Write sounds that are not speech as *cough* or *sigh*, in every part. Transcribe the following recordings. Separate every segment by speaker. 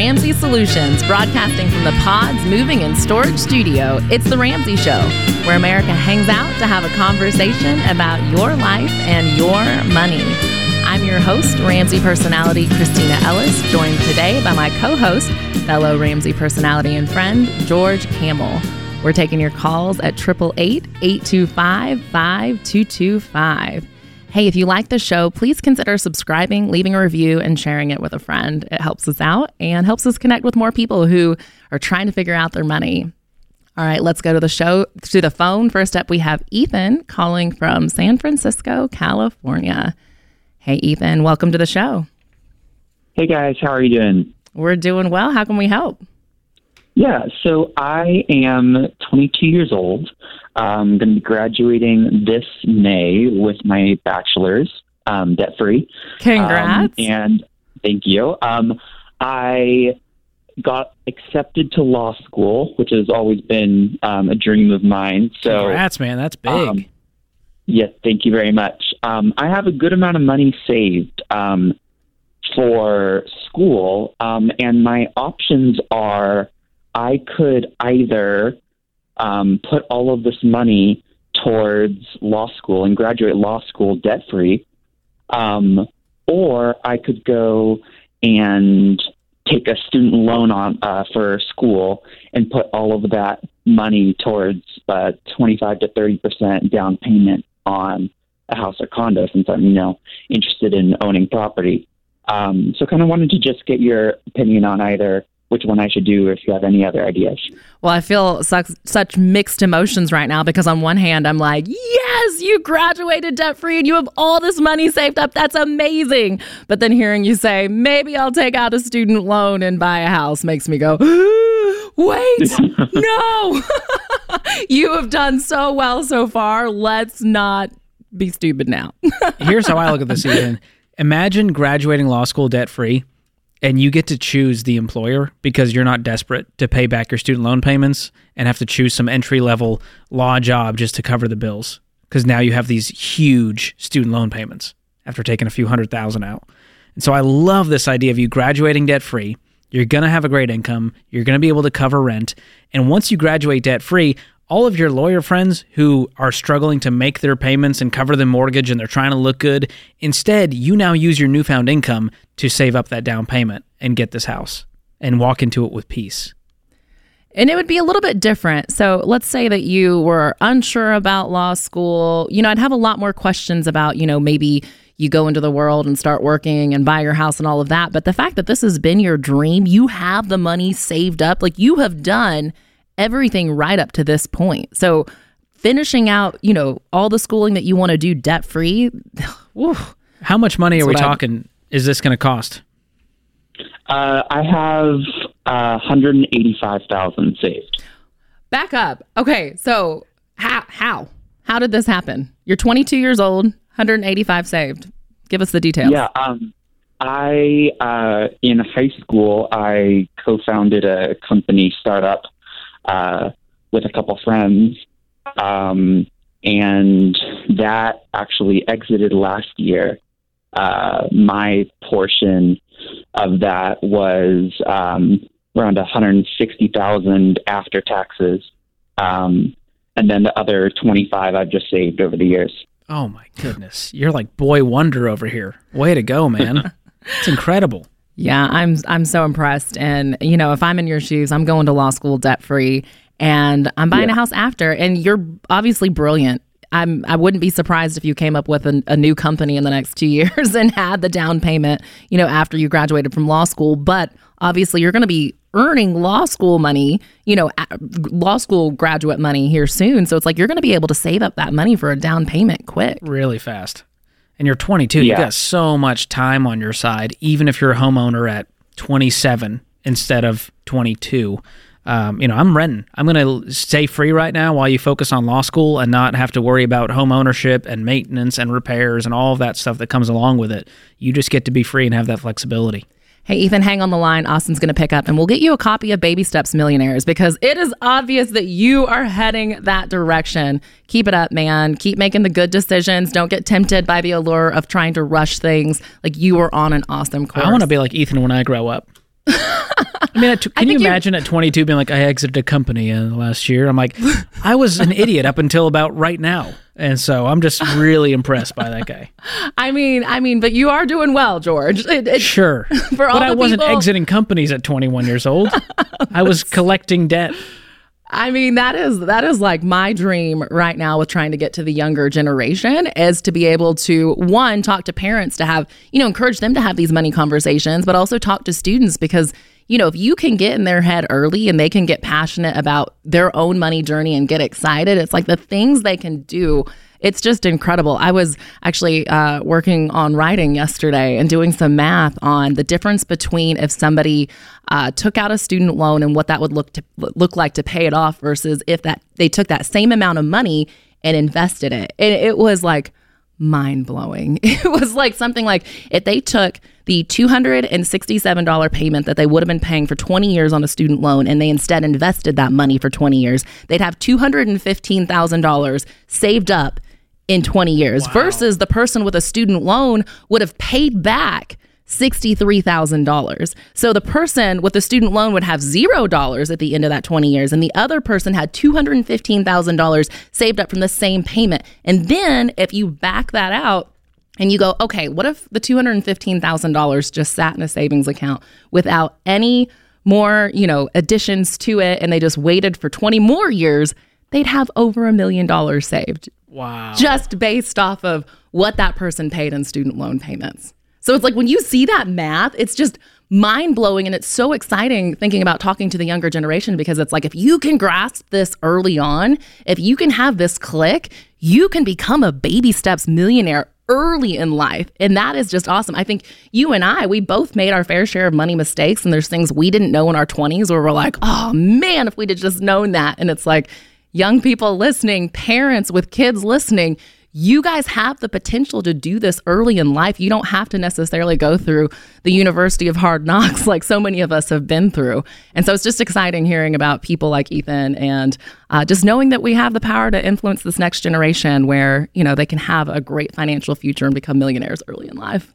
Speaker 1: Ramsey Solutions, broadcasting from the Pods Moving and Storage Studio, it's The Ramsey Show, where America hangs out to have a conversation about your life and your money. I'm your host, Ramsey personality Kristina Ellis, joined today by my co host, fellow Ramsey personality and friend, George Kamel. We're taking your calls at 888 825 5225. Hey, if you like the show, please consider subscribing, leaving a review, and sharing it with a friend. It helps us out and helps us connect with more people who are trying to figure out their money. All right, let's go to the show, to the phone. First up, we have Ethan calling from San Francisco, California. Hey, Ethan, welcome to the show.
Speaker 2: Hey, guys, how are you doing?
Speaker 1: We're doing well. How can we help?
Speaker 2: Yeah, so I am 22 years old. I'm going to be graduating this May with my bachelor's, um, debt free.
Speaker 1: Congrats.
Speaker 2: Um, and thank you. Um, I got accepted to law school, which has always been um, a dream of mine. So,
Speaker 3: Congrats, man. That's big.
Speaker 2: Um, yes, thank you very much. Um, I have a good amount of money saved um, for school, um, and my options are I could either um, put all of this money towards law school and graduate law school debt free, um, or I could go and take a student loan on uh, for school and put all of that money towards uh, 25 to 30 percent down payment on a house or condo since I'm you know interested in owning property. Um, so kind of wanted to just get your opinion on either which one I should do or if you have any other ideas.
Speaker 1: Well, I feel such, such mixed emotions right now because on one hand, I'm like, yes, you graduated debt free and you have all this money saved up. That's amazing. But then hearing you say, maybe I'll take out a student loan and buy a house makes me go, *gasps* wait, *laughs* no. *laughs* you have done so well so far. Let's not be stupid now. *laughs*
Speaker 3: Here's how I look at this, Ethan. Imagine graduating law school debt free and you get to choose the employer because you're not desperate to pay back your student loan payments and have to choose some entry level law job just to cover the bills because now you have these huge student loan payments after taking a few hundred thousand out. And so I love this idea of you graduating debt free. You're going to have a great income. You're going to be able to cover rent. And once you graduate debt free, all of your lawyer friends who are struggling to make their payments and cover the mortgage and they're trying to look good, instead, you now use your newfound income to save up that down payment and get this house and walk into it with peace.
Speaker 1: And it would be a little bit different. So let's say that you were unsure about law school. You know, I'd have a lot more questions about, you know, maybe you go into the world and start working and buy your house and all of that. But the fact that this has been your dream, you have the money saved up, like you have done everything right up to this point. So finishing out, you know, all the schooling that you want to do debt free. *sighs*
Speaker 3: How much money are we
Speaker 1: what I-
Speaker 3: talking? Is this going to cost?
Speaker 2: Uh, I have uh, 185,000 saved.
Speaker 1: Back up. Okay, so how how how did this happen? You're 22 years old, 185 saved. Give us the details.
Speaker 2: Yeah, um, I uh, in high school I co-founded a company startup uh, with a couple friends, um, and that actually exited last year. Uh, my portion of that was um, around 160,000 after taxes, um, and then the other 25 I've just saved over the years.
Speaker 3: Oh my goodness. You're like boy wonder over here. Way to go, man. *laughs* it's incredible.
Speaker 1: Yeah, I'm I'm so impressed. And you know, if I'm in your shoes, I'm going to law school debt free, and I'm buying a house after. And you're obviously brilliant. I'm I wouldn't be surprised if you came up with a, a new company in the next two *laughs* years and had the down payment, you know, after you graduated from law school. But obviously, you're going to be earning law school money, you know, law school graduate money here soon. So it's like you're going to be able to save up that money for a down payment quick.
Speaker 3: Really fast. And you're 22. You
Speaker 2: Yeah.
Speaker 3: got so much time on your side, even if you're a homeowner at 27 instead of 22. Um, you know, I'm renting. I'm going to stay free right now while you focus on law school and not have to worry about home ownership and maintenance and repairs and all of that stuff that comes along with it. You just get to be free and have that flexibility.
Speaker 1: Hey, Ethan, hang on the line. Austin's going to pick up and we'll get you a copy of Baby Steps Millionaires because it is obvious that you are heading that direction. Keep it up, man. Keep making the good decisions. Don't get tempted by the allure of trying to rush things. Like you are on an awesome course.
Speaker 3: I want to be like Ethan when I grow up. I mean, at, *laughs* can you
Speaker 1: think you-
Speaker 3: imagine at 22 being like, I exited a company in the last year? I'm like, I was an idiot up until about right now. And so I'm just really impressed by that guy. *laughs*
Speaker 1: I mean, I mean, but you are doing well, George. It- it-
Speaker 3: Sure. *laughs*
Speaker 1: For all
Speaker 3: but I wasn't
Speaker 1: people-
Speaker 3: exiting companies at 21 years old. I was collecting debt.
Speaker 1: I mean, that is that is like my dream right now with trying to get to the younger generation is to be able to one talk to parents to have, you know, encourage them to have these money conversations, but also talk to students because you know, if you can get in their head early and they can get passionate about their own money journey and get excited, it's like the things they can do it's just incredible. I was actually uh, working on writing yesterday and doing some math on the difference between if somebody uh, took out a student loan and what that would look to look like to pay it off versus if that they took that same amount of money and invested it. And it was like mind blowing. *laughs* It was like something like if they took the $267 payment that they would have been paying for 20 years on a student loan and they instead invested that money for 20 years, they'd have $215,000 saved up in 20 years versus the person with a student loan would have paid back $63,000. So the person with the student loan would have $0 at the end of that 20 years and the other person had $215,000 saved up from the same payment. And then if you back that out, and you go, okay, what if the $215,000 just sat in a savings account without any more, you know, additions to it and they just waited for 20 more years, they'd have over a million dollars saved
Speaker 3: Wow.
Speaker 1: just based off of what that person paid in student loan payments. So it's like when you see that math, it's just mind blowing and it's so exciting thinking about talking to the younger generation because it's like if you can grasp this early on, if you can have this click, you can become a baby steps millionaire early in life. And that is just awesome. I think you and I, we both made our fair share of money mistakes and there's things we didn't know in our 20s where we're like, "Oh man, if we'd have just known that." And it's like young people listening, parents with kids listening, you guys have the potential to do this early in life. You don't have to necessarily go through the University of Hard Knocks *laughs* like so many of us have been through. And so it's just exciting hearing about people like Ethan and uh, just knowing that we have the power to influence this next generation where, you know, they can have a great financial future and become millionaires early in life.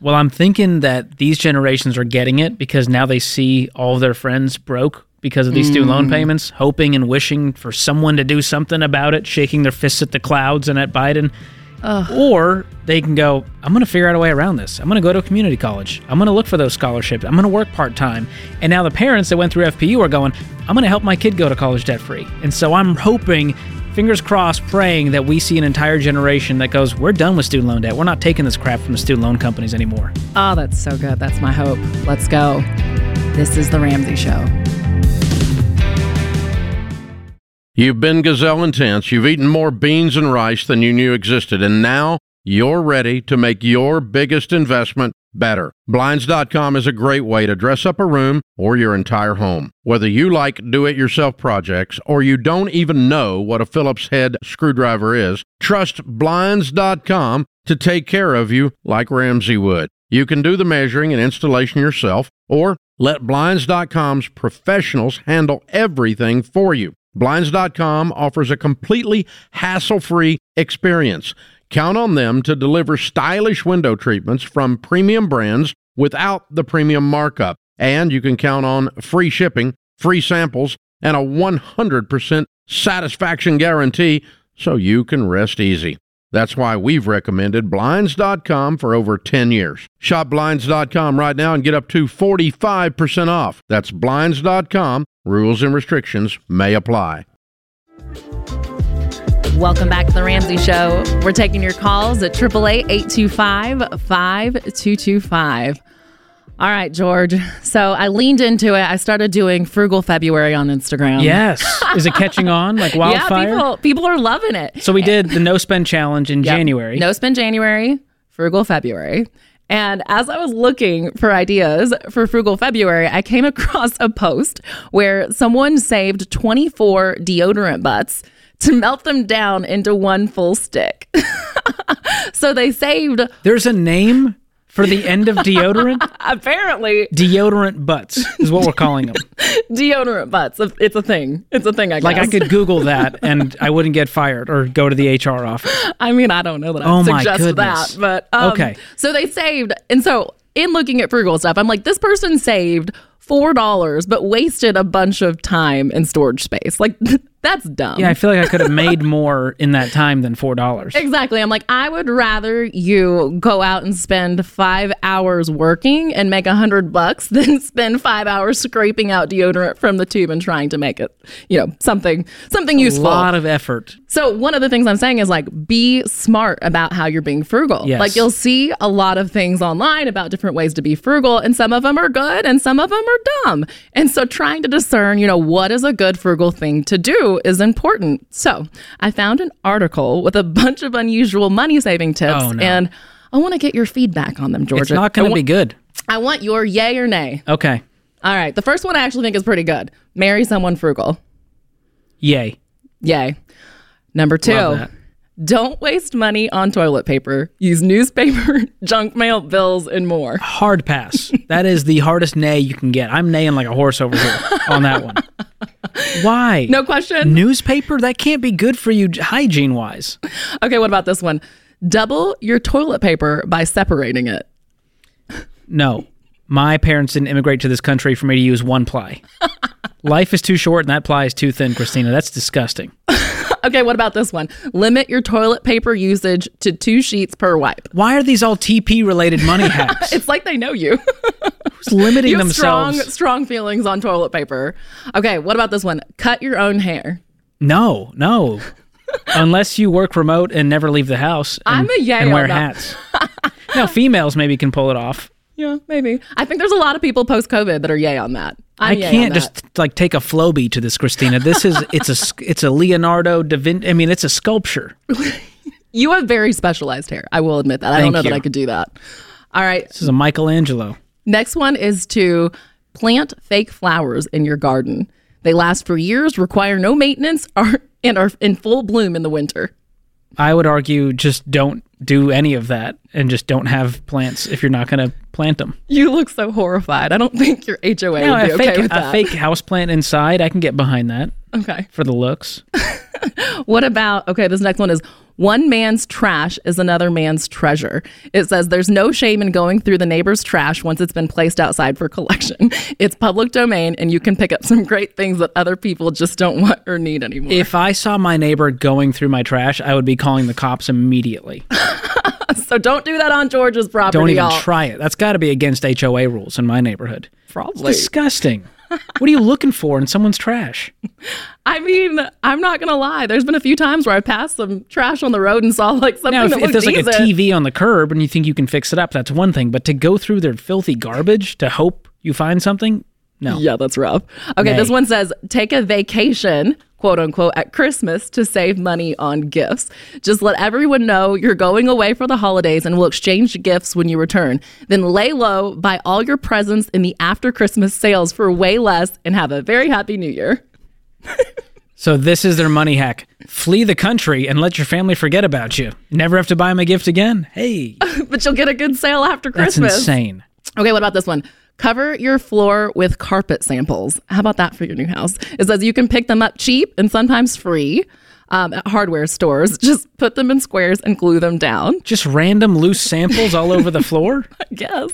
Speaker 3: Well, I'm thinking that these generations are getting it because now they see all of their friends broke because of these student loan mm. payments, hoping and wishing for someone to do something about it, shaking their fists at the clouds and at Biden. Or they can go, I'm going to figure out a way around this. I'm going to go to a community college. I'm going to look for those scholarships. I'm going to work part time. And now the parents that went through FPU are going, I'm going to help my kid go to college debt free. And so I'm hoping, fingers crossed, praying that we see an entire generation that goes, We're done with student loan debt. We're not taking this crap from the student loan companies anymore.
Speaker 1: Oh, that's so good. That's my hope. Let's go. This is The Ramsey Show.
Speaker 4: You've been gazelle intense. You've eaten more beans and rice than you knew existed, and now you're ready to make your biggest investment better. Blinds.com is a great way to dress up a room or your entire home. Whether you like do it yourself projects or you don't even know what a Phillips head screwdriver is, trust Blinds.com to take care of you like Ramsey would. You can do the measuring and installation yourself or let Blinds.com's professionals handle everything for you. Blinds.com offers a completely hassle free experience. Count on them to deliver stylish window treatments from premium brands without the premium markup. And you can count on free shipping, free samples, and a 100% satisfaction guarantee so you can rest easy. That's why we've recommended Blinds.com for over 10 years. Shop Blinds.com right now and get up to 45% off. That's Blinds.com. Rules and restrictions may apply.
Speaker 1: Welcome back to the Ramsey Show. We're taking your calls at 888-825-5225. All right, George. *laughs* So I leaned into it. I started doing Frugal February on Instagram.
Speaker 3: Yes. *laughs* Is it catching on like wildfire?
Speaker 1: Yeah, people people are loving it.
Speaker 3: So we did the no spend challenge in
Speaker 1: Yep.
Speaker 3: January.
Speaker 1: No spend January, Frugal February. And as I was looking for ideas for Frugal February, I came *laughs* across a post where someone saved 24 deodorant butts to melt them down into one full stick. so they saved
Speaker 3: There's a name For the end of deodorant? *laughs*
Speaker 1: Apparently,
Speaker 3: deodorant butts is what we're calling them. *laughs*
Speaker 1: deodorant butts. It's a thing. It's a thing. I guess.
Speaker 3: Like I could *laughs* Google that and I wouldn't get fired or go to the HR office.
Speaker 1: I mean, I don't know that I
Speaker 3: Oh my
Speaker 1: suggest
Speaker 3: goodness.
Speaker 1: that, but um,
Speaker 3: Okay.
Speaker 1: So they saved, and so in looking at frugal stuff, I'm like, this person saved four dollars, but wasted a bunch of time and storage space. Like that's dumb.
Speaker 3: Yeah, I feel like I could have made more in that time than four dollars.
Speaker 1: Exactly. I'm like, I would rather you go out and spend five hours working and make a hundred bucks *laughs* than spend five hours scraping out deodorant from the tube and trying to make it, you know, something something
Speaker 3: A
Speaker 1: useful.
Speaker 3: A lot of effort.
Speaker 1: So one of the things I'm saying is like be smart about how you're being frugal.
Speaker 3: Yes.
Speaker 1: Like you'll see a lot of things online about different ways to be frugal and some of them are good and some of them are dumb. And so trying to discern, you know, what is a good frugal thing to do is important. So, I found an article with a bunch of unusual money saving tips
Speaker 3: Oh, no.
Speaker 1: and I want to get your feedback on them, Georgia.
Speaker 3: It's not going to
Speaker 1: wa-
Speaker 3: be good.
Speaker 1: I want your yay or nay.
Speaker 3: Okay.
Speaker 1: All right. The first one I actually think is pretty good. Marry someone frugal.
Speaker 3: Yay.
Speaker 1: Yay. Number two. Don't waste money on toilet paper. Use newspaper, *laughs* junk mail, bills, and more.
Speaker 3: Hard pass. that is the hardest nay you can get. I'm neighing like a horse over here on that one. *laughs* Why?
Speaker 1: No question.
Speaker 3: Newspaper? That can't be good for you hygiene wise.
Speaker 1: Okay, what about this one? Double your toilet paper by separating it.
Speaker 3: No. My parents didn't immigrate to this country for me to use one ply. *laughs* Life is too short and that ply is too thin, Kristina. That's disgusting. *laughs*
Speaker 1: Okay, what about this one? Limit your toilet paper usage to two sheets per wipe.
Speaker 3: Why are these all TP related money *laughs* hacks?
Speaker 1: It's like they know you. *laughs*
Speaker 3: Who's limiting
Speaker 1: you have
Speaker 3: themselves?
Speaker 1: strong, strong feelings on toilet paper. Okay, what about this one? Cut your own hair.
Speaker 3: No, no. Unless you work remote and never leave the house and,
Speaker 1: I'm a yay
Speaker 3: and wear hats. now, females maybe can pull it off.
Speaker 1: Yeah, maybe. I think there's a lot of people post COVID that are yay on that. I'm
Speaker 3: I can't
Speaker 1: that.
Speaker 3: just like take a Flowbee to this, Kristina. This is it's a it's a Leonardo da Vinci. I mean, it's a sculpture. *laughs*
Speaker 1: You have very specialized hair. I will admit that. I don't
Speaker 3: Thank
Speaker 1: know that. I could do that. All right.
Speaker 3: This is a Michelangelo.
Speaker 1: Next one is to plant fake flowers in your garden. They last for years, require no maintenance, are and are in full bloom in the winter.
Speaker 3: I would argue just don't do any of that and just don't have plants if you're not going to plant them.
Speaker 1: You look so horrified. I don't think your HOA
Speaker 3: No,
Speaker 1: would be
Speaker 3: a
Speaker 1: okay
Speaker 3: fake
Speaker 1: with
Speaker 3: a fake house plant inside, I can get behind that
Speaker 1: Okay.
Speaker 3: for the looks. *laughs*
Speaker 1: What about okay, this next one is one man's trash is another man's treasure. It says there's no shame in going through the neighbor's trash once it's been placed outside for collection. *laughs* It's public domain and you can pick up some great things that other people just don't want or need anymore.
Speaker 3: If I saw my neighbor going through my trash, I would be calling the cops immediately. *laughs*
Speaker 1: so don't do that on George's property.
Speaker 3: Don't even
Speaker 1: y'all.
Speaker 3: try it. That's got to be against HOA rules in my neighborhood.
Speaker 1: Probably.
Speaker 3: Disgusting. What are you looking for in someone's trash?
Speaker 1: I mean, I'm not gonna lie. There's been a few times where I passed some trash on the road and saw like something
Speaker 3: Now, if,
Speaker 1: that
Speaker 3: if there's like a. TV on the curb and you think you can fix it up, that's one thing. But to go through their filthy garbage to hope you find something, no.
Speaker 1: Yeah, that's rough. Okay,
Speaker 3: Nay.
Speaker 1: this one says take a vacation, quote unquote, at Christmas to save money on gifts. Just let everyone know you're going away for the holidays and we'll exchange gifts when you return. Then lay low, buy all your presents in the after Christmas sales for way less, and have a very happy new year. *laughs*
Speaker 3: So this is their money hack: flee the country and let your family forget about you. Never have to buy them a gift again. Hey, *laughs*
Speaker 1: But you'll get a good sale after Christmas.
Speaker 3: that's insane.
Speaker 1: Okay, what about this one? Cover your floor with carpet samples. How about that for your new house? It says you can pick them up cheap and sometimes free um, at hardware stores. *laughs* Just put them in squares and glue them down.
Speaker 3: Just random loose samples all over the floor. *laughs*
Speaker 1: I guess.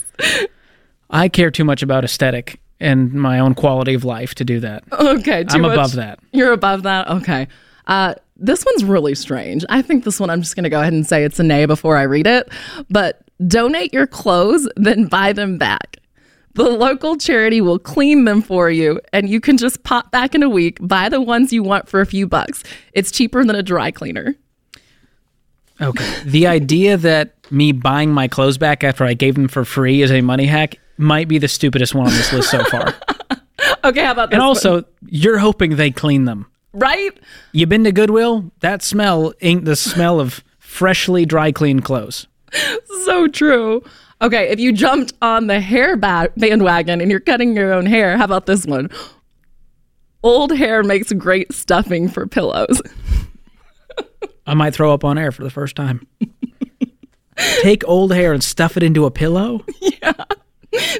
Speaker 3: I care too much about aesthetic and my own quality of life to do that.
Speaker 1: Okay, too
Speaker 3: I'm
Speaker 1: much-
Speaker 3: above that.
Speaker 1: You're above that. Okay. Uh, this one's really strange. I think this one I'm just going to go ahead and say it's a nay before I read it. But donate your clothes, then buy them back. The local charity will clean them for you, and you can just pop back in a week, buy the ones you want for a few bucks. It's cheaper than a dry cleaner.
Speaker 3: Okay. The idea that me buying my clothes back after I gave them for free is a money hack might be the stupidest one on this list so far. *laughs*
Speaker 1: Okay, how about this?
Speaker 3: And
Speaker 1: one?
Speaker 3: also, you're hoping they clean them.
Speaker 1: right?
Speaker 3: You've been to Goodwill? That smell ain't the smell of freshly dry cleaned clothes. *laughs*
Speaker 1: So true. Okay, if you jumped on the hair ba- bandwagon and you're cutting your own hair, how about this one? Old hair makes great stuffing for pillows. *laughs*
Speaker 3: I might throw up on air for the first time. Take old hair and stuff it into a pillow? *laughs* Yeah.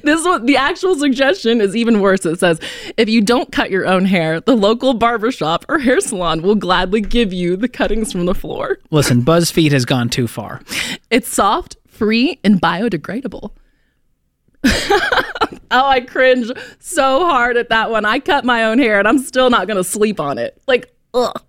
Speaker 1: This one, the actual suggestion is even worse. It says, if you don't cut your own hair, the local barbershop or hair salon will gladly give you the cuttings from the floor.
Speaker 3: Listen, BuzzFeed has gone too far.
Speaker 1: It's soft, free, and biodegradable. *laughs* oh, I cringe so hard at that one. I cut my own hair and I'm still not going to sleep on it. Like, ugh.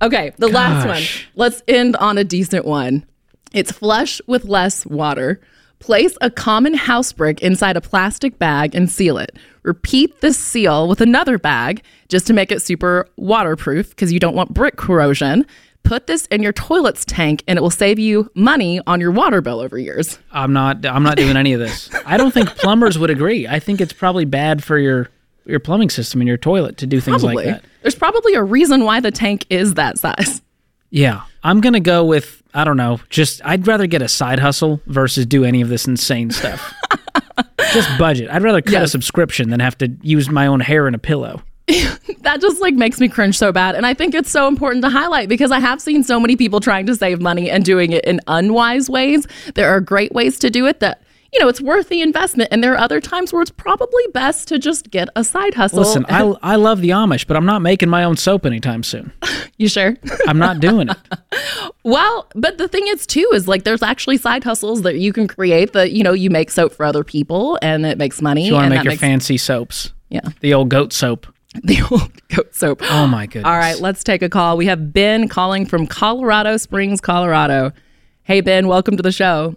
Speaker 1: Okay, the last one. Let's end on a decent one. It's flush with less water. Place a common house brick inside a plastic bag and seal it. Repeat this seal with another bag just to make it super waterproof because you don't want brick corrosion. Put this in your toilet's tank and it will save you money on your water bill over years.
Speaker 3: I'm not I'm not doing any of this. I don't think *laughs* plumbers would agree. I think it's probably bad for your your plumbing system and your toilet to do things
Speaker 1: Probably.
Speaker 3: like that.
Speaker 1: There's probably a reason why the tank is that size.
Speaker 3: Yeah. I'm going to go with I don't know, just I'd rather get a side hustle versus do any of this insane stuff. *laughs* just budget. I'd rather cut a subscription than have to use my own hair in a pillow. *laughs*
Speaker 1: that just like makes me cringe so bad and i think it's so important to highlight because i have seen so many people trying to save money and doing it in unwise ways there are great ways to do it that you know it's worth the investment and there are other times where it's probably best to just get a side hustle
Speaker 3: Listen, I *laughs* I love the Amish, but I'm not making my own soap anytime soon.
Speaker 1: you sure
Speaker 3: I'm not doing it. *laughs*
Speaker 1: well but the thing is too is like there's actually side hustles that you can create that you know you make soap for other people and it makes money
Speaker 3: You want to
Speaker 1: and
Speaker 3: make your
Speaker 1: makes
Speaker 3: fancy soaps.
Speaker 1: yeah
Speaker 3: The old goat soap. *laughs*
Speaker 1: the old goat soap
Speaker 3: Oh my goodness.
Speaker 1: All right, let's take a call. We have Ben calling from Colorado Springs, Colorado. Hey, Ben, welcome to the show.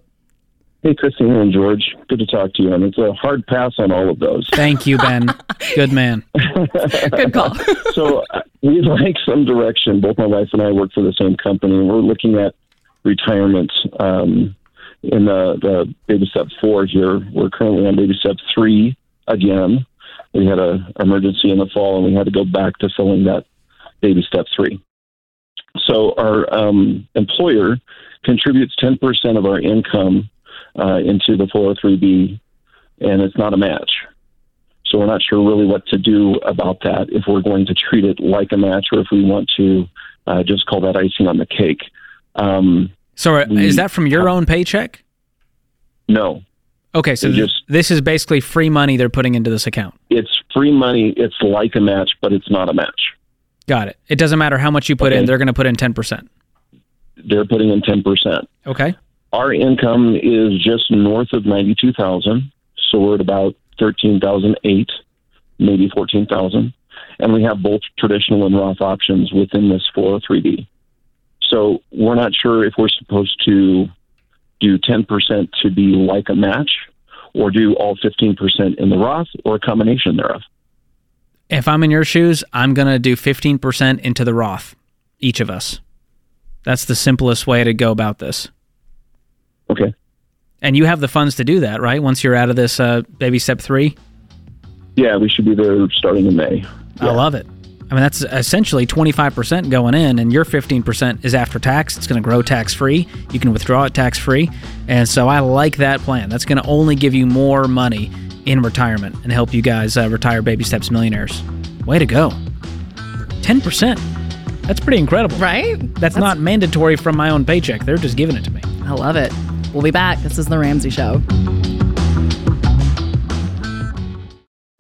Speaker 5: Hey, Kristina and George. Good to talk to you. And it's a hard pass on all of those.
Speaker 3: Thank you, Ben. *laughs* Good man.
Speaker 1: Good call. *laughs*
Speaker 5: so uh, we'd like some direction. Both my wife and I work for the same company. and We're looking at retirement um, in the, the baby step four here. We're currently on baby step three again. We had a emergency in the fall, and we had to go back to filling that baby step three. So our um, employer contributes 10% of our income uh, into the 403b, and it's not a match. So we're not sure really what to do about that. If we're going to treat it like a match, or if we want to uh, just call that icing on the cake. Um,
Speaker 3: So uh,
Speaker 5: We-
Speaker 3: is that from your own paycheck?
Speaker 5: no,
Speaker 3: Okay, so
Speaker 5: just-
Speaker 3: this is basically free money they're putting into this account.
Speaker 5: it's free money. It's like a match, but it's not a match.
Speaker 3: Got it. It doesn't matter how much you put in; they're going to put in ten percent.
Speaker 5: They're putting in ten percent.
Speaker 3: Okay.
Speaker 5: Our income is just north of ninety-two thousand, so we're at about thirteen thousand eight, maybe fourteen thousand, and we have both traditional and Roth options within this 403b. So we're not sure if we're supposed to do ten percent to be like a match, or do all fifteen percent in the Roth, or a combination thereof.
Speaker 3: If I'm in your shoes, I'm going to do fifteen percent into the Roth, each of us. That's the simplest way to go about this.
Speaker 5: Okay.
Speaker 3: And you have the funds to do that, right? Once you're out of this uh, baby step three,
Speaker 5: Yeah, we should be there starting in May.
Speaker 3: I love it. I mean, that's essentially 25% going in, and your 15% is after tax. It's going to grow tax free. You can withdraw it tax free. And so I like that plan. That's going to only give you more money in retirement and help you guys uh, retire baby steps millionaires. Way to go. 10%. That's pretty incredible.
Speaker 1: right?
Speaker 3: That's, not mandatory from my own paycheck. They're just giving it to me.
Speaker 1: I love it. We'll be back. This is The Ramsey Show.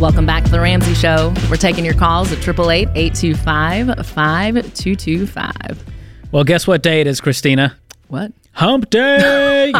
Speaker 1: Welcome back to The Ramsey Show. We're taking your calls at 888 825 5225.
Speaker 3: Well, guess what day it is, Kristina?
Speaker 1: What?
Speaker 3: Hump day.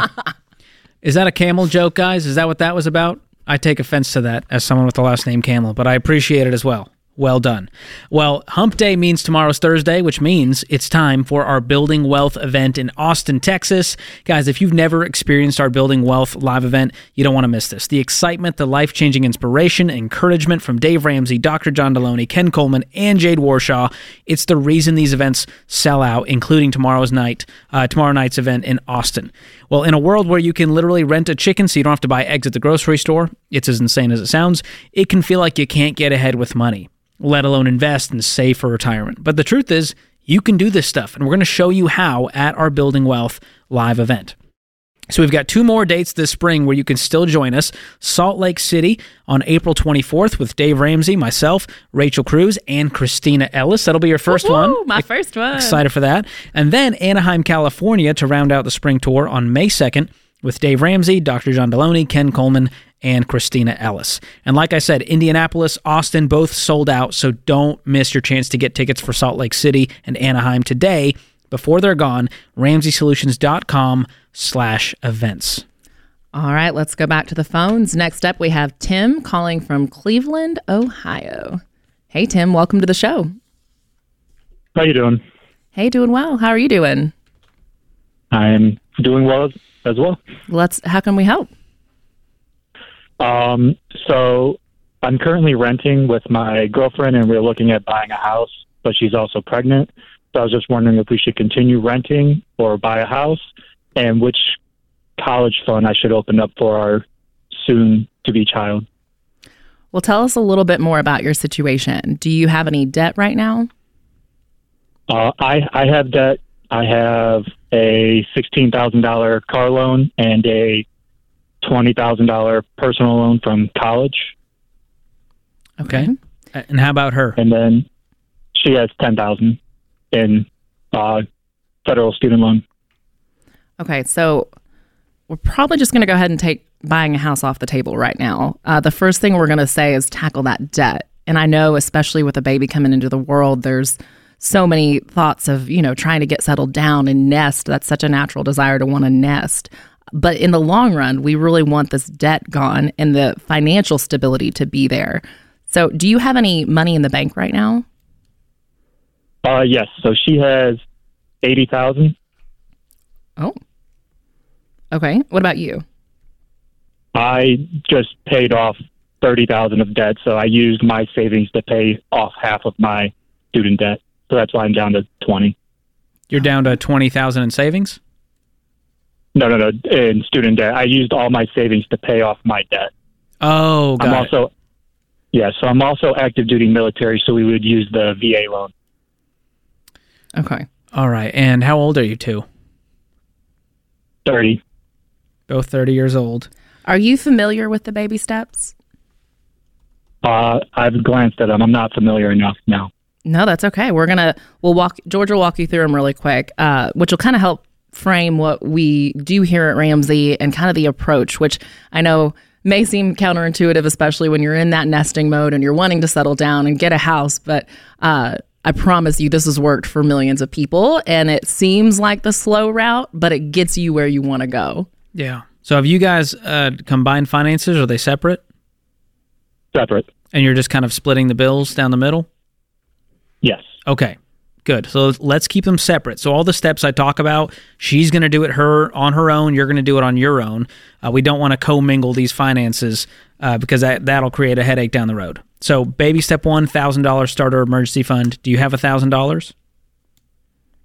Speaker 3: *laughs* is that a camel joke, guys? Is that what that was about? I take offense to that as someone with the last name Kamel, but I appreciate it as well. Well done. Well, Hump Day means tomorrow's Thursday, which means it's time for our Building Wealth event in Austin, Texas. Guys, if you've never experienced our Building Wealth live event, you don't want to miss this. The excitement, the life changing inspiration, encouragement from Dave Ramsey, Dr. John Delony, Ken Coleman, and Jade Warshaw. It's the reason these events sell out, including tomorrow's night, uh, tomorrow night's event in Austin. Well, in a world where you can literally rent a chicken so you don't have to buy eggs at the grocery store, it's as insane as it sounds, it can feel like you can't get ahead with money let alone invest and save for retirement. But the truth is, you can do this stuff, and we're going to show you how at our Building Wealth live event. So we've got two more dates this spring where you can still join us. Salt Lake City on April 24th with Dave Ramsey, myself, Rachel Cruz, and Kristina Ellis. That'll be your 1st one.
Speaker 1: My first one.
Speaker 3: Excited for that. And then Anaheim, California to round out the spring tour on May 2nd with Dave Ramsey, Dr. John Delony, Ken Coleman, and Kristina Ellis. And like I said, Indianapolis, Austin, both sold out, so don't miss your chance to get tickets for Salt Lake City and Anaheim today before they're gone. RamseySolutions.com slash events.
Speaker 1: All right, let's go back to the phones. Next up, we have Tim calling from Cleveland, Ohio. Hey, Tim, welcome to the show.
Speaker 6: How you doing?
Speaker 1: Hey, doing well. How are you doing?
Speaker 6: I'm doing well as well.
Speaker 1: Let's. How can we help?
Speaker 6: Um, so I'm currently renting with my girlfriend, and we're looking at buying a house, but she's also pregnant. So I was just wondering if we should continue renting or buy a house, and which college fund I should open up for our soon-to-be child.
Speaker 1: Well, tell us a little bit more about your situation. Do you have any debt right now?
Speaker 6: Uh, I I have debt. I have a sixteen thousand dollar car loan and a twenty thousand dollar personal loan from college,
Speaker 3: Okay. And how about her?
Speaker 6: and then she has ten thousand in uh, federal student loan.
Speaker 1: Okay, so we're probably just going to go ahead and take buying a house off the table right now. Uh, the first thing we're going to say is tackle that debt. And I know, especially with a baby coming into the world, there's so many thoughts of, you know, trying to get settled down and nest. That's such a natural desire to want to nest. But in the long run, we really want this debt gone and the financial stability to be there. So, do you have any money in the bank right now?
Speaker 6: Uh, yes. So she has eighty thousand.
Speaker 1: Oh. Okay. What about you?
Speaker 6: I just paid off thirty thousand of debt, so I used my savings to pay off half of my student debt. So that's why I'm down to twenty.
Speaker 3: You're down to 20000 in savings?
Speaker 6: No, no, no. In student debt, I used all my savings to pay off my debt.
Speaker 3: Oh, got
Speaker 6: I'm
Speaker 3: it.
Speaker 6: also, yeah. So I'm also active duty military, so we would use the VA loan.
Speaker 1: Okay.
Speaker 3: All right. And how old are you two?
Speaker 6: Thirty.
Speaker 3: Both 30 years old.
Speaker 1: Are you familiar with the baby steps?
Speaker 6: Uh, I've glanced at them. I'm not familiar enough now.
Speaker 1: No, that's okay. We're gonna we'll walk. George will walk you through them really quick, uh, which will kind of help frame what we do here at Ramsey and kind of the approach, which I know may seem counterintuitive, especially when you're in that nesting mode and you're wanting to settle down and get a house. But uh, I promise you, this has worked for millions of people, and it seems like the slow route, but it gets you where you want to go.
Speaker 3: Yeah. So have you guys uh, combined finances? Are they separate?
Speaker 6: Separate.
Speaker 3: And you're just kind of splitting the bills down the middle?
Speaker 6: Yes.
Speaker 3: Okay. Good. So let's keep them separate. So all the steps I talk about, she's going to do it her on her own. You're going to do it on your own. Uh, we don't want to commingle these finances uh, because that that'll create a headache down the road. So baby step one, thousand dollars starter emergency fund. Do you have a thousand dollars?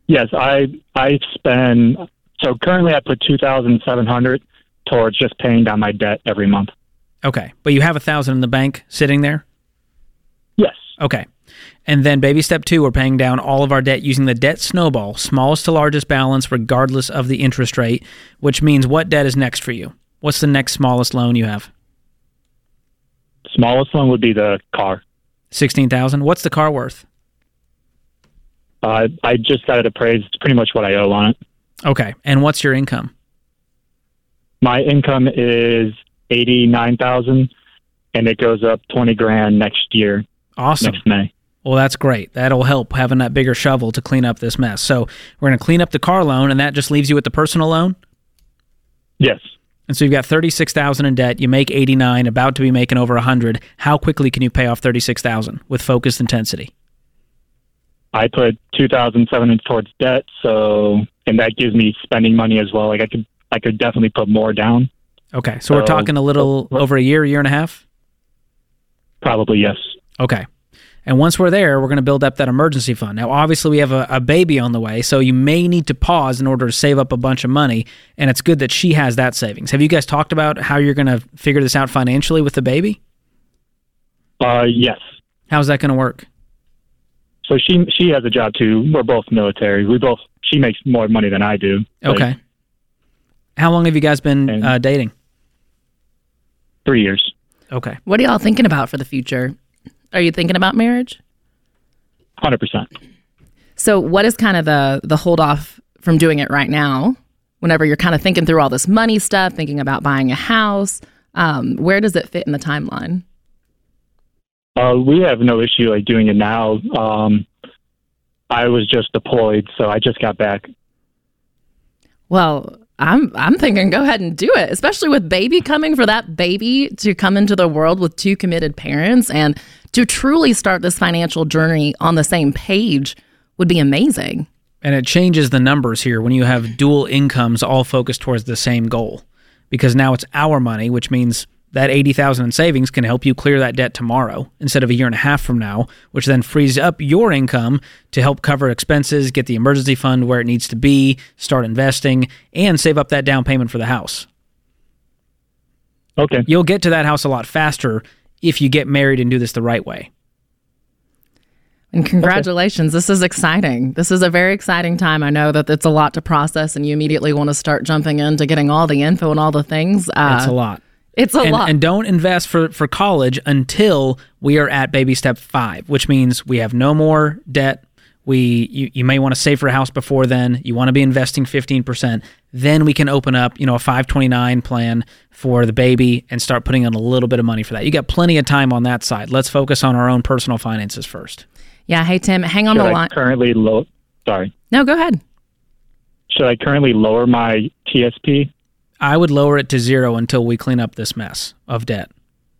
Speaker 6: Yes. I I spend. So currently, I put two thousand seven hundred towards just paying down my debt every month.
Speaker 3: Okay, but you have a thousand in the bank sitting there.
Speaker 6: Yes.
Speaker 3: Okay. And then baby step two, we're paying down all of our debt using the debt snowball, smallest to largest balance, regardless of the interest rate, which means what debt is next for you? What's the next smallest loan you have?
Speaker 6: Smallest one would be the car.
Speaker 3: 16000 What's the car worth?
Speaker 6: Uh, I just got it appraised. It's pretty much what I owe on it.
Speaker 3: Okay. And what's your income?
Speaker 6: My income is eighty nine thousand, and it goes up twenty grand next year,
Speaker 3: Awesome.
Speaker 6: next May.
Speaker 3: Well, that's great. That'll help having that bigger shovel to clean up this mess. So we're going to clean up the car loan, and that just leaves you with the personal loan?
Speaker 6: Yes.
Speaker 3: And so you've got 36,000 in debt, you make 89, about to be making over a 100. How quickly can you pay off 36,000 with focused intensity?
Speaker 6: I put two thousand seven towards debt, so and that gives me spending money as well. Like I could I could definitely put more down.
Speaker 3: Okay. So we're talking a little over a year, year and a half?
Speaker 6: Probably yes.
Speaker 3: Okay. And once we're there, we're going to build up that emergency fund. Now, obviously, we have a, a baby on the way, so you may need to pause in order to save up a bunch of money. And it's good that she has that savings. Have you guys talked about how you're going to figure this out financially with the baby?
Speaker 6: Uh, yes.
Speaker 3: How's that going to work?
Speaker 6: So she she has a job too. We're both military. We both she makes more money than I do. Like,
Speaker 3: Okay. How long have you guys been uh, dating?
Speaker 6: three years.
Speaker 3: Okay.
Speaker 1: What are y'all thinking about for the future? Are you thinking about marriage?
Speaker 6: Hundred percent.
Speaker 1: So, what is kind of the the hold off from doing it right now? Whenever you're kind of thinking through all this money stuff, thinking about buying a house, um, where does it fit in the timeline?
Speaker 6: Uh, we have no issue like doing it now. Um, I was just deployed, so I just got back.
Speaker 1: Well, I'm I'm thinking go ahead and do it, especially with baby coming for that baby to come into the world with two committed parents and to truly start this financial journey on the same page would be amazing.
Speaker 3: And it changes the numbers here when you have dual incomes all focused towards the same goal. Because now it's our money, which means that 80,000 in savings can help you clear that debt tomorrow instead of a year and a half from now, which then frees up your income to help cover expenses, get the emergency fund where it needs to be, start investing, and save up that down payment for the house.
Speaker 6: Okay.
Speaker 3: You'll get to that house a lot faster if you get married and do this the right way.
Speaker 1: And congratulations. This is exciting. This is a very exciting time. I know that it's a lot to process and you immediately want to start jumping into getting all the info and all the things. Uh,
Speaker 3: It's a lot.
Speaker 1: It's a
Speaker 3: and,
Speaker 1: lot.
Speaker 3: and don't invest for, for college until we are at baby step five, which means we have no more debt. We you, you may want to save for a house before then. You want to be investing fifteen percent. Then we can open up, you know, a five twenty nine plan for the baby and start putting in a little bit of money for that. You got plenty of time on that side. Let's focus on our own personal finances first.
Speaker 1: yeah. Hey, Tim, hang on
Speaker 6: Should
Speaker 1: the line.
Speaker 6: currently low? Sorry.
Speaker 1: No, go ahead.
Speaker 6: Should I currently lower my TSP?
Speaker 3: I would lower it to zero until we clean up this mess of debt.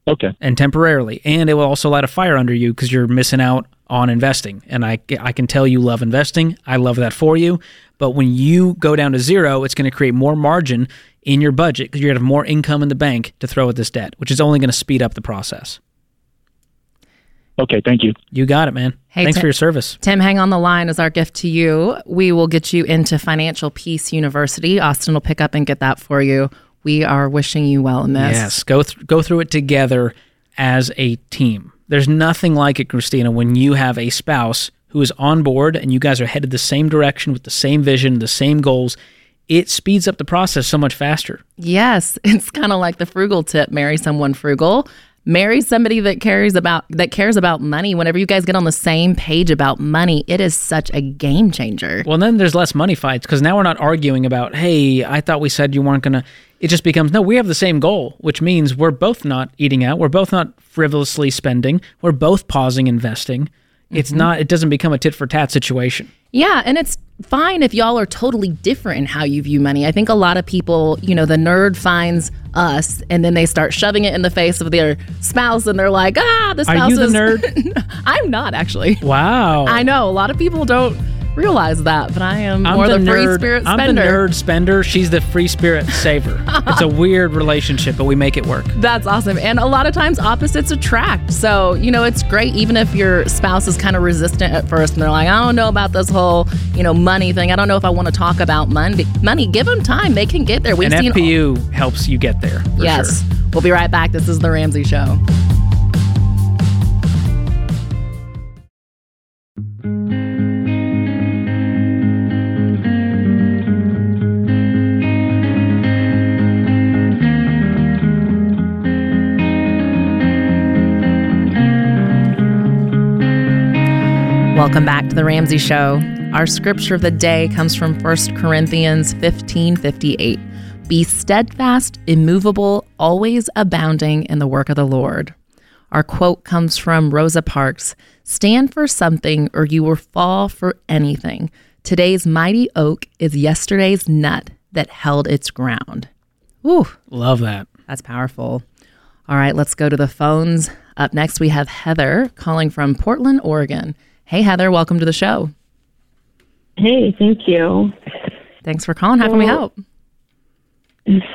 Speaker 6: Okay.
Speaker 3: and temporarily. And it will also light a fire under you because you're missing out on investing. And I, I can tell you love investing. I love that for you. But when you go down to zero, it's going to create more margin in your budget because you're going to have more income in the bank to throw at this debt, which is only going to speed up the process.
Speaker 6: Okay. Thank you.
Speaker 3: You got it, man.
Speaker 1: Hey,
Speaker 3: Thanks
Speaker 1: Tim-
Speaker 3: for your service.
Speaker 1: Tim, hang on the line as our gift to you. We will get you into Financial Peace University. Austin will pick up and get that for you. We are wishing you well in this.
Speaker 3: Yes, go th- go through it together as a team. There's nothing like it, Kristina, when you have a spouse who is on board and you guys are headed the same direction with the same vision, the same goals. It speeds up the process so much faster.
Speaker 1: Yes, *laughs* it's kind of like the frugal tip: marry someone frugal. Marry somebody that cares about that cares about money. Whenever you guys get on the same page about money, it is such a game changer.
Speaker 3: Well, then there's less money fights because now we're not arguing about, hey, I thought we said you weren't going to. It just becomes, no, we have the same goal, which means we're both not eating out. We're both not frivolously spending. We're both pausing investing. It's mm-hmm. not, it doesn't become a tit for tat situation.
Speaker 1: Yeah, and it's fine if y'all are totally different in how you view money. I think a lot of people, you know, the nerd finds us and then they start shoving it in the face of their spouse and they're like, ah, the spouse
Speaker 3: Are you the
Speaker 1: is
Speaker 3: nerd? *laughs*
Speaker 1: I'm not actually.
Speaker 3: Wow.
Speaker 1: I know a lot of people don't realize that, but I am
Speaker 3: I'm
Speaker 1: more the, free
Speaker 3: nerd,
Speaker 1: spirit
Speaker 3: I'm
Speaker 1: spender.
Speaker 3: the nerd spender. She's the free spirit saver. *laughs* it's a weird relationship, but we make it work.
Speaker 1: That's awesome. And a lot of times opposites attract. So, you know, it's great even if your spouse is kind of resistant at first and they're like, I don't know about this whole, you know, money thing. I don't know if I want to talk about money. Money, give them time. They can get there. We've
Speaker 3: And
Speaker 1: seen
Speaker 3: FPU helps you get there.
Speaker 1: Yes.
Speaker 3: Sure.
Speaker 1: We'll be right back. This is The Ramsey Show. Welcome back to The Ramsey Show. Our scripture of the day comes from 1 Corinthians 15 58. Be steadfast, immovable, always abounding in the work of the Lord. Our quote comes from Rosa Parks Stand for something, or you will fall for anything. Today's mighty oak is yesterday's nut that held its ground. Ooh,
Speaker 3: Love that.
Speaker 1: that's powerful. All right, let's go to the phones. Up next, we have Heather calling from Portland, Oregon. Hey, Heather, welcome to the show.
Speaker 7: Hey, thank you.
Speaker 1: Thanks for calling. How can we help?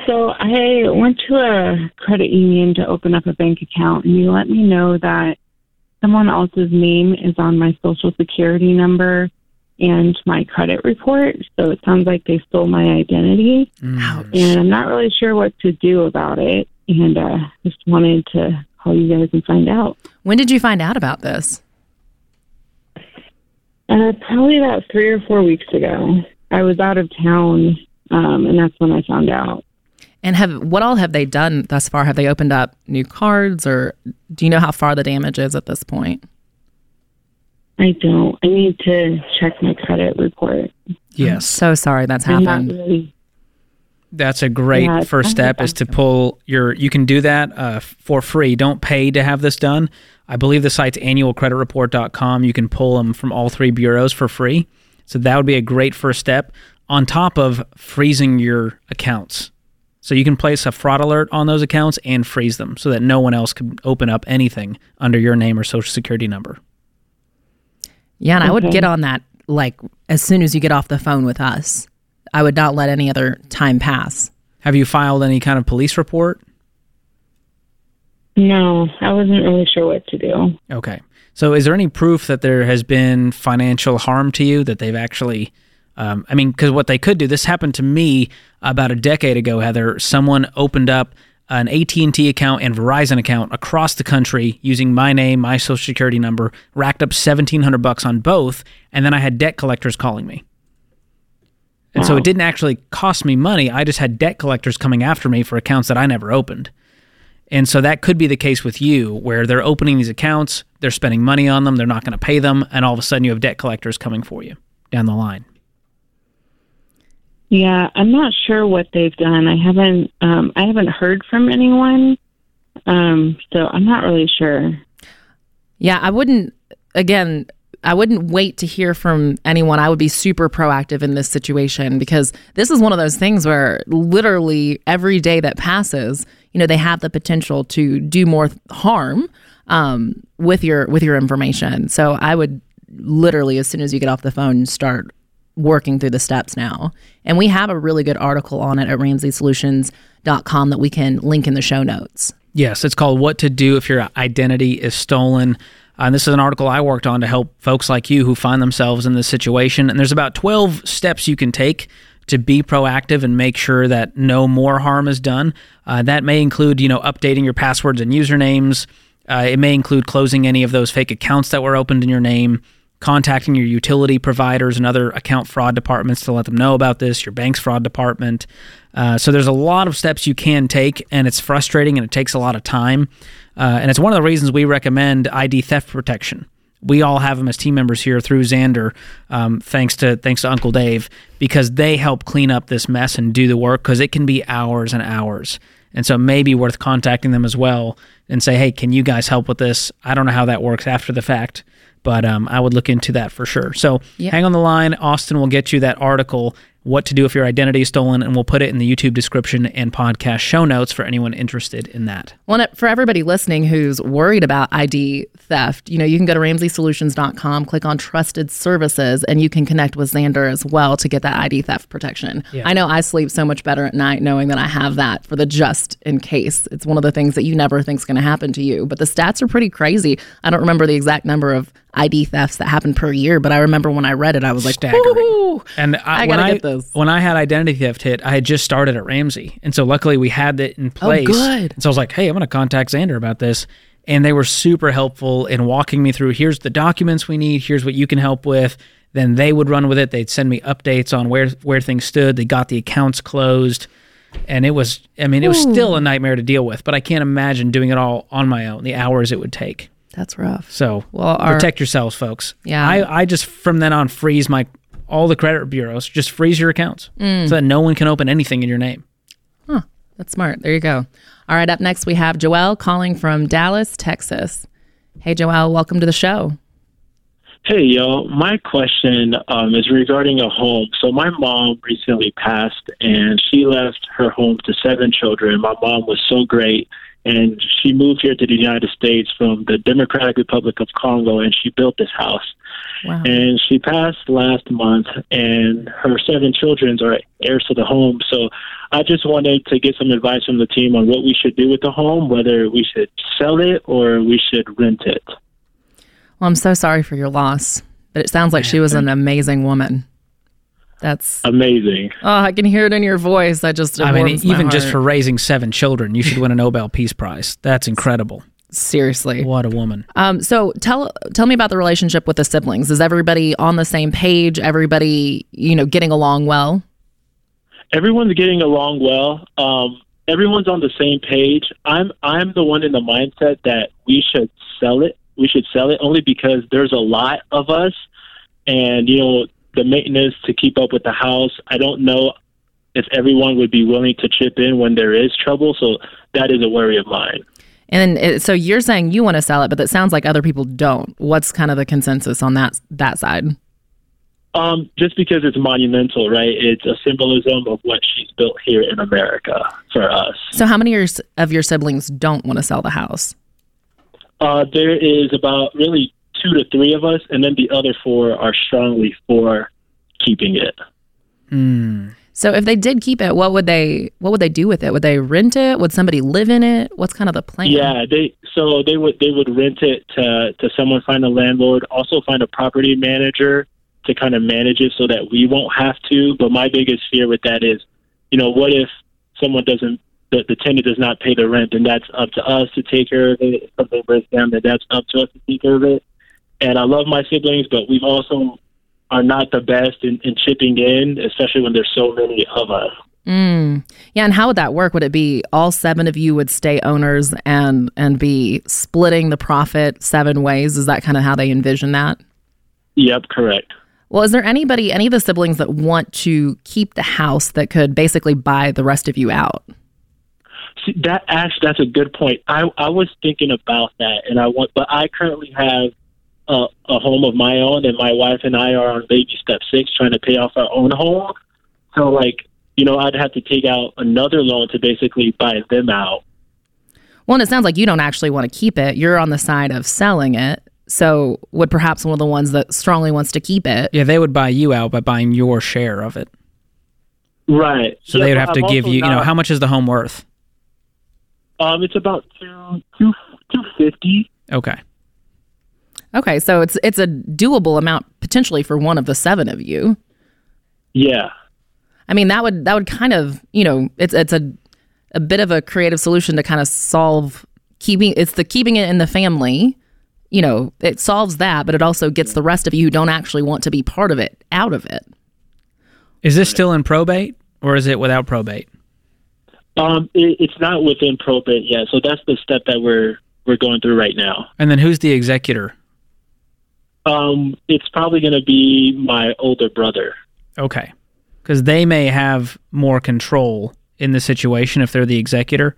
Speaker 7: So I went to a credit union to open up a bank account, and you let me know that someone else's name is on my social security number and my credit report. So it sounds like they stole my identity,
Speaker 1: Ouch.
Speaker 7: and I'm not really sure what to do about it. And uh, just wanted to call you guys and find out.
Speaker 1: When did you find out about this?
Speaker 7: Uh, probably about three or four weeks ago. I was out of town, um, and that's when I found out.
Speaker 1: And have what all have they done thus far? Have they opened up new cards, or do you know how far the damage is at this point?
Speaker 7: I don't. I need to check my credit report.
Speaker 3: Yes.
Speaker 1: So sorry that's
Speaker 7: I'm not
Speaker 1: happened.
Speaker 7: really.
Speaker 3: That's a great
Speaker 7: Yeah,
Speaker 3: first step is to pull your you can do that uh, for free. Don't pay to have this done. I believe the site's annualcreditreport.com. You can pull them from all three bureaus for free. So that would be a great first step on top of freezing your accounts. So you can place a fraud alert on those accounts and freeze them so that no one else can open up anything under your name or social security number.
Speaker 1: Yeah, and I would get on that like as soon as you get off the phone with us. I would not let any other time pass.
Speaker 3: Have you filed any kind of police report?
Speaker 7: No, I wasn't really sure what to do.
Speaker 3: Okay. So, is there any proof that there has been financial harm to you that they've actually? Um, I mean, because what they could do. This happened to me about a decade ago. Heather, someone opened up an AT and T account and Verizon account across the country using my name, my social security number, racked up seventeen hundred bucks on both, and then I had debt collectors calling me. And so it didn't actually cost me money. I just had debt collectors coming after me for accounts that I never opened. And so that could be the case with you, where they're opening these accounts, they're spending money on them, they're not going to pay them, and all of a sudden you have debt collectors coming for you down the line.
Speaker 7: Yeah, I'm not sure what they've done. I haven't. Um, I haven't heard from anyone. Um, so I'm not really sure.
Speaker 1: Yeah, I wouldn't again, I wouldn't wait to hear from anyone. I would be super proactive in this situation because this is one of those things where literally every day that passes, you know, they have the potential to do more harm um, with your with your information. So I would literally as soon as you get off the phone start working through the steps now. And we have a really good article on it at ramseysolutions.com that we can link in the show notes.
Speaker 3: Yes, it's called What to Do If Your Identity is Stolen. And this is an article I worked on to help folks like you who find themselves in this situation. And there's about 12 steps you can take to be proactive and make sure that no more harm is done. Uh, that may include, you know, updating your passwords and usernames. Uh, it may include closing any of those fake accounts that were opened in your name, contacting your utility providers and other account fraud departments to let them know about this, your bank's fraud department. Uh, so there's a lot of steps you can take, and it's frustrating and it takes a lot of time. Uh, and it's one of the reasons we recommend ID theft protection. We all have them as team members here through Zander, um, thanks to thanks to Uncle Dave, because they help clean up this mess and do the work. Because it can be hours and hours, and so it may be worth contacting them as well and say, "Hey, can you guys help with this?" I don't know how that works after the fact, but um, I would look into that for sure. So
Speaker 1: Yeah.
Speaker 3: hang on the line. Austin will get you that article, What to Do If Your Identity is Stolen, and we'll put it in the YouTube description and podcast show notes for anyone interested in that.
Speaker 1: Well, for everybody listening who's worried about ID theft, you know, you can go to ramseysolutions.com, click on trusted services, and you can connect with Zander as well to get that ID theft protection. I know I sleep so much better at night knowing that I have that for the just in case. It's one of the things that you never think is going to happen to you. But the stats are pretty crazy. I don't remember the exact number of ID thefts that happen per year, but I remember when I read it, I was like,
Speaker 3: Staggering. And I,
Speaker 1: I
Speaker 3: when I when I had identity theft hit, I had just started at Ramsey, and so luckily we had it in oh, place.
Speaker 1: Oh, good.
Speaker 3: And so I was like, "Hey, I'm going to contact Zander about this," and they were super helpful in walking me through. Here's the documents we need. Here's what you can help with. Then they would run with it. They'd send me updates on where where things stood. They got the accounts closed, and it was. I mean, it was still a nightmare to deal with. But I can't imagine doing it all on my own. The hours it would take.
Speaker 1: That's rough.
Speaker 3: So
Speaker 1: Well, our-
Speaker 3: protect yourselves, folks.
Speaker 1: Yeah.
Speaker 3: I, I just from then on freeze my all the credit bureaus. Just freeze your accounts
Speaker 1: Mm.
Speaker 3: so that no one can open anything in your name. Huh.
Speaker 1: That's smart. There you go. All right, up next we have Joelle calling from Dallas, Texas. Hey, Joelle, welcome to the show.
Speaker 8: Hey, yo. My question um, is regarding a home. So, my mom recently passed, and she left her home to seven children. My mom was so great, and she moved here to the United States from the Democratic Republic of Congo, and she built this house.
Speaker 1: Wow.
Speaker 8: And she passed last month, and her seven children are heirs to the home. So, I just wanted to get some advice from the team on what we should do with the home, whether we should sell it or we should rent it.
Speaker 1: Well, I'm so sorry for your loss, but it sounds like she was an amazing woman. That's
Speaker 8: Amazing.
Speaker 1: oh, I can hear it in your voice. I just
Speaker 3: I mean, even just for raising seven children, you should win a Nobel Peace Prize. That's incredible.
Speaker 1: seriously.
Speaker 3: What a woman.
Speaker 1: Um, so tell tell me about the relationship with the siblings. Is everybody on the same page? Everybody, you know, getting along well?
Speaker 8: everyone's getting along well. Um, everyone's on the same page. I'm I'm the one in the mindset that we should sell it. We should sell it only because there's a lot of us, and you know the maintenance to keep up with the house. I don't know if everyone would be willing to chip in when there is trouble. So that is a worry of mine.
Speaker 1: And it, so you're saying you want to sell it, but it sounds like other people don't. What's kind of the consensus on that that side?
Speaker 8: Um, just because it's monumental, right? It's a symbolism of what she's built here in America for us.
Speaker 1: So how many of your, of your siblings don't want to sell the house?
Speaker 8: Uh, there is about really two to three of us, and then the other four are strongly for keeping it.
Speaker 3: Hmm.
Speaker 1: So if they did keep it, what would they what would they do with it? Would they rent it? Would somebody live in it? What's kind of the plan?
Speaker 8: Yeah, they so they would they would rent it to to someone, find a landlord, also find a property manager to kind of manage it so that we won't have to. But my biggest fear with that is, you know, what if someone doesn't the, the tenant does not pay the rent, and that's up to us to take care of it. If something breaks down, then that's up to us to take care of it. And I love my siblings, but we've also are not the best in, in chipping in, especially when there's so many of us.
Speaker 1: Mm. Yeah, and how would that work? Would it be all seven of you would stay owners and and be splitting the profit seven ways? Is that kind of how they envision that?
Speaker 8: Yep, correct.
Speaker 1: Well, is there anybody, any of the siblings that want to keep the house that could basically buy the rest of you out?
Speaker 8: See, that actually that's a good point. I I was thinking about that, and I want, but I currently have a, a home of my own, and my wife and I are on baby step six, trying to pay off our own home. So, like, you know, I'd have to take out another loan to basically buy them out.
Speaker 1: Well, and it sounds like you don't actually want to keep it. You're on the side of selling it. So, would perhaps one of the ones that strongly wants to keep it?
Speaker 3: Yeah, they would buy you out by buying your share of it.
Speaker 8: Right.
Speaker 3: So
Speaker 8: Yeah,
Speaker 3: they would have to
Speaker 8: I'm
Speaker 3: give
Speaker 8: also
Speaker 3: you, you know, how much is the home worth?
Speaker 8: Um, it's about two two two fifty.
Speaker 3: Okay.
Speaker 1: Okay, so it's it's a doable amount potentially for one of the seven of you.
Speaker 8: Yeah.
Speaker 1: I mean, that would that would kind of you know it's it's a a bit of a creative solution to kind of solve keeping it's the keeping it in the family. You know, it solves that, but it also gets the rest of you who don't actually want to be part of it out of it.
Speaker 3: Is this still in probate or is it without probate?
Speaker 8: Um, it, it's not within probate yet, so that's the step that we're we're going through right now.
Speaker 3: And then who's the executor?
Speaker 8: Um, it's probably going to be my older brother.
Speaker 3: Okay. Because they may have more control in the situation if they're the executor.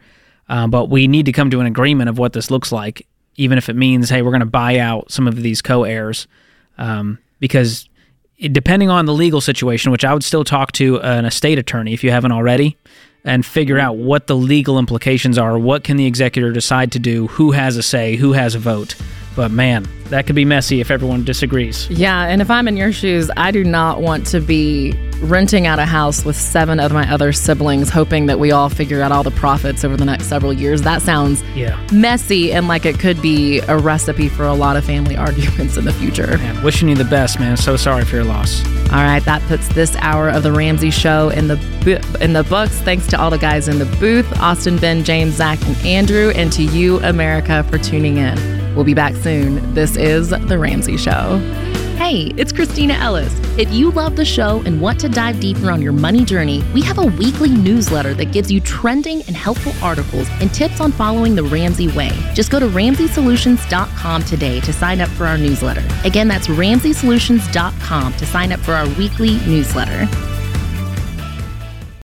Speaker 3: Uh, but we need to come to an agreement of what this looks like, even if it means, hey, we're going to buy out some of these co heirs. Um, because it, depending on the legal situation, which I would still talk to an estate attorney if you haven't already, and figure out what the legal implications are. What can the executor decide to do? Who has a say? Who has a vote? But man, that could be messy if everyone disagrees.
Speaker 1: Yeah, and if I'm in your shoes, I do not want to be renting out a house with seven of my other siblings, hoping that we all figure out all the profits over the next several years. That sounds
Speaker 3: Yeah.
Speaker 1: messy and like it could be a recipe for a lot of family *laughs* arguments in the future.
Speaker 3: Man, wishing you the best, man. So sorry for your loss.
Speaker 1: All right, that puts this hour of the Ramsey Show in the in the books. Thanks to all the guys in the booth, Austin, Ben, James, Zach, and Andrew, and to you, America, for tuning in. We'll be back soon. This is the Ramsey Show. Hey, it's Kristina Ellis. If you love the show and want to dive deeper on your money journey, we have a weekly newsletter that gives you trending and helpful articles and tips on following the Ramsey way. Just go to RamseySolutions.com today to sign up for our newsletter. Again, that's RamseySolutions.com to sign up for our weekly newsletter.